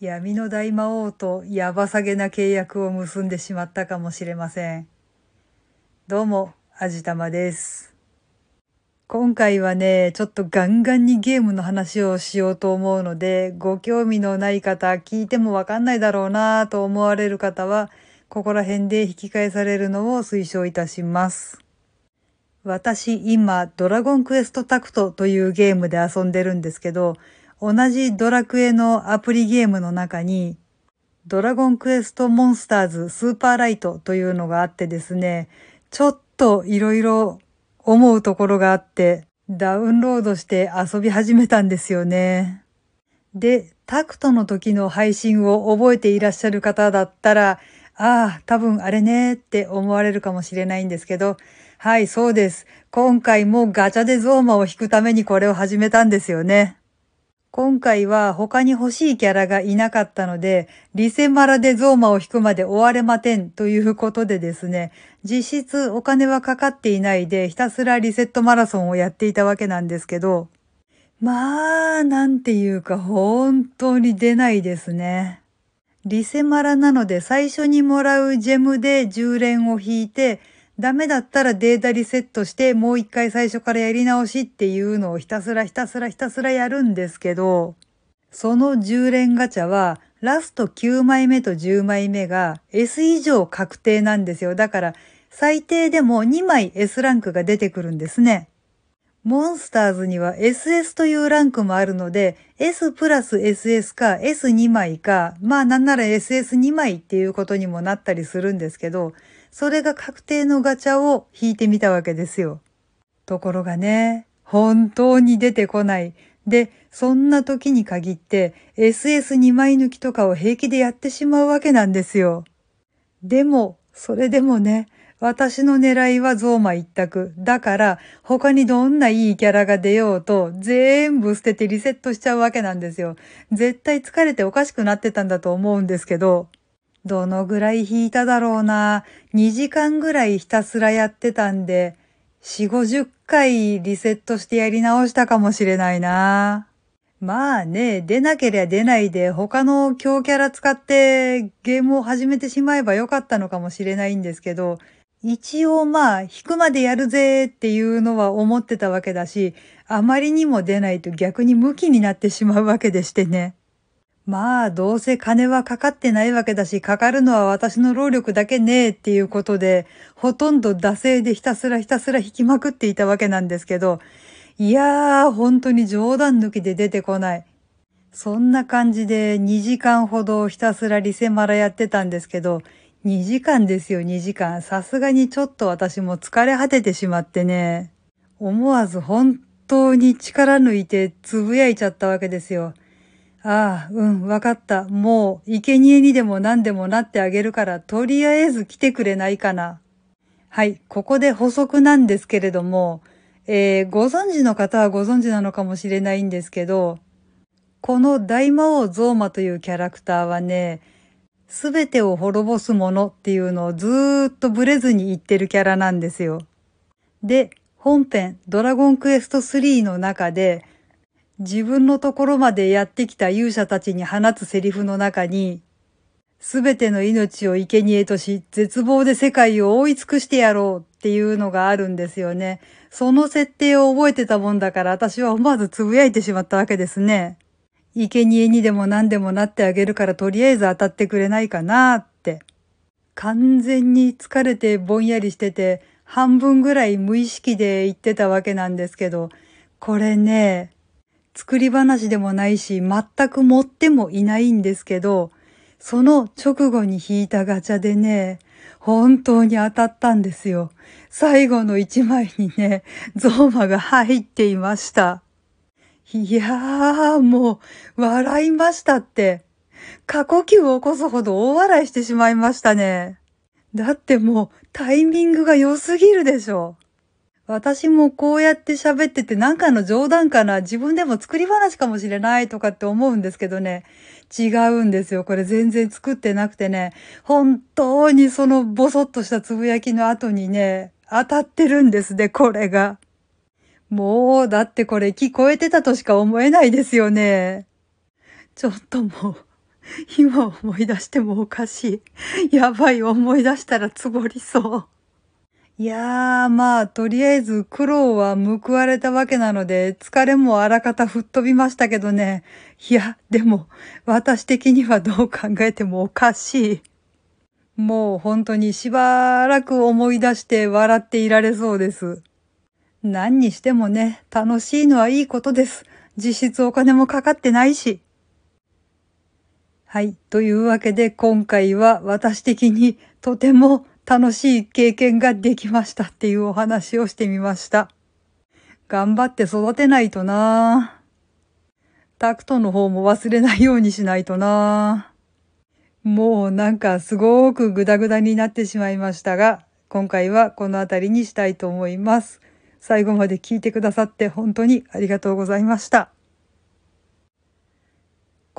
闇の大魔王とやばさげな契約を結んでしまったかもしれません。どうも、あじたまです。今回はね、ちょっとガンガンにゲームの話をしようと思うので、ご興味のない方、聞いてもわかんないだろうなと思われる方は、ここら辺で引き返されるのを推奨いたします。私、今、ドラゴンクエストタクトというゲームで遊んでるんですけど、同じドラクエのアプリゲームの中に、ドラゴンクエストモンスターズスーパーライトというのがあってですね、ちょっといろいろ思うところがあって、ダウンロードして遊び始めたんですよね。で、タクトの時の配信を覚えていらっしゃる方だったら、ああ、多分あれねって思われるかもしれないんですけど、はい、そうです。今回もガチャでゾーマを引くためにこれを始めたんですよね。今回は他に欲しいキャラがいなかったので、リセマラでゾーマを引くまで終われまてんということでですね、実質お金はかかっていないでひたすらリセットマラソンをやっていたわけなんですけど、まあ、なんていうか本当に出ないですね。リセマラなので最初にもらうジェムで10連を引いて、ダメだったらデータリセットしてもう一回最初からやり直しっていうのをひたすらひたすらひたすらやるんですけど、その10連ガチャはラスト9枚目と10枚目が S 以上確定なんですよ。だから最低でも2枚 S ランクが出てくるんですね。モンスターズには SS というランクもあるので、S プラス SS か S2 枚か、まあなんなら SS2 枚っていうことにもなったりするんですけど、それが確定のガチャを引いてみたわけですよ。ところがね、本当に出てこない。で、そんな時に限って SS2 枚抜きとかを平気でやってしまうわけなんですよ。でも、それでもね、私の狙いはゾーマ一択。だから、他にどんないいキャラが出ようと、全部捨ててリセットしちゃうわけなんですよ。絶対疲れておかしくなってたんだと思うんですけど、どのぐらい弾いただろうな。2時間ぐらいひたすらやってたんで、4、50回リセットしてやり直したかもしれないな。まあね、出なけりゃ出ないで他の強キャラ使ってゲームを始めてしまえばよかったのかもしれないんですけど、一応まあ、弾くまでやるぜっていうのは思ってたわけだし、あまりにも出ないと逆に無気になってしまうわけでしてね。まあ、どうせ金はかかってないわけだし、かかるのは私の労力だけねえっていうことで、ほとんど惰性でひたすらひたすら引きまくっていたわけなんですけど、いやー、本当に冗談抜きで出てこない。そんな感じで2時間ほどひたすらリセマラやってたんですけど、2時間ですよ、2時間。さすがにちょっと私も疲れ果ててしまってね。思わず本当に力抜いてつぶやいちゃったわけですよ。ああ、うん、わかった。もう、生贄にでも何でもなってあげるから、とりあえず来てくれないかな。はい、ここで補足なんですけれども、えー、ご存知の方はご存知なのかもしれないんですけど、この大魔王ゾーマというキャラクターはね、すべてを滅ぼすものっていうのをずーっとブレずに言ってるキャラなんですよ。で、本編、ドラゴンクエスト3の中で、自分のところまでやってきた勇者たちに放つセリフの中に、すべての命を生贄とし、絶望で世界を覆い尽くしてやろうっていうのがあるんですよね。その設定を覚えてたもんだから私は思わず呟いてしまったわけですね。生贄にでも何でもなってあげるからとりあえず当たってくれないかなって。完全に疲れてぼんやりしてて、半分ぐらい無意識で言ってたわけなんですけど、これね、作り話でもないし、全く持ってもいないんですけど、その直後に引いたガチャでね、本当に当たったんですよ。最後の一枚にね、ゾーマが入っていました。いやー、もう、笑いましたって。過呼吸を起こすほど大笑いしてしまいましたね。だってもう、タイミングが良すぎるでしょ。私もこうやって喋っててなんかの冗談かな自分でも作り話かもしれないとかって思うんですけどね。違うんですよ。これ全然作ってなくてね。本当にそのボソッとしたつぶやきの後にね、当たってるんですね、これが。もう、だってこれ聞こえてたとしか思えないですよね。ちょっともう、今思い出してもおかしい。やばい、思い出したらつぼりそう。いやー、まあ、とりあえず苦労は報われたわけなので、疲れもあらかた吹っ飛びましたけどね。いや、でも、私的にはどう考えてもおかしい。もう本当にしばらく思い出して笑っていられそうです。何にしてもね、楽しいのはいいことです。実質お金もかかってないし。はい。というわけで今回は私的にとても楽しい経験ができましたっていうお話をしてみました。頑張って育てないとなタクトの方も忘れないようにしないとなもうなんかすごくグダグダになってしまいましたが、今回はこの辺りにしたいと思います。最後まで聞いてくださって本当にありがとうございました。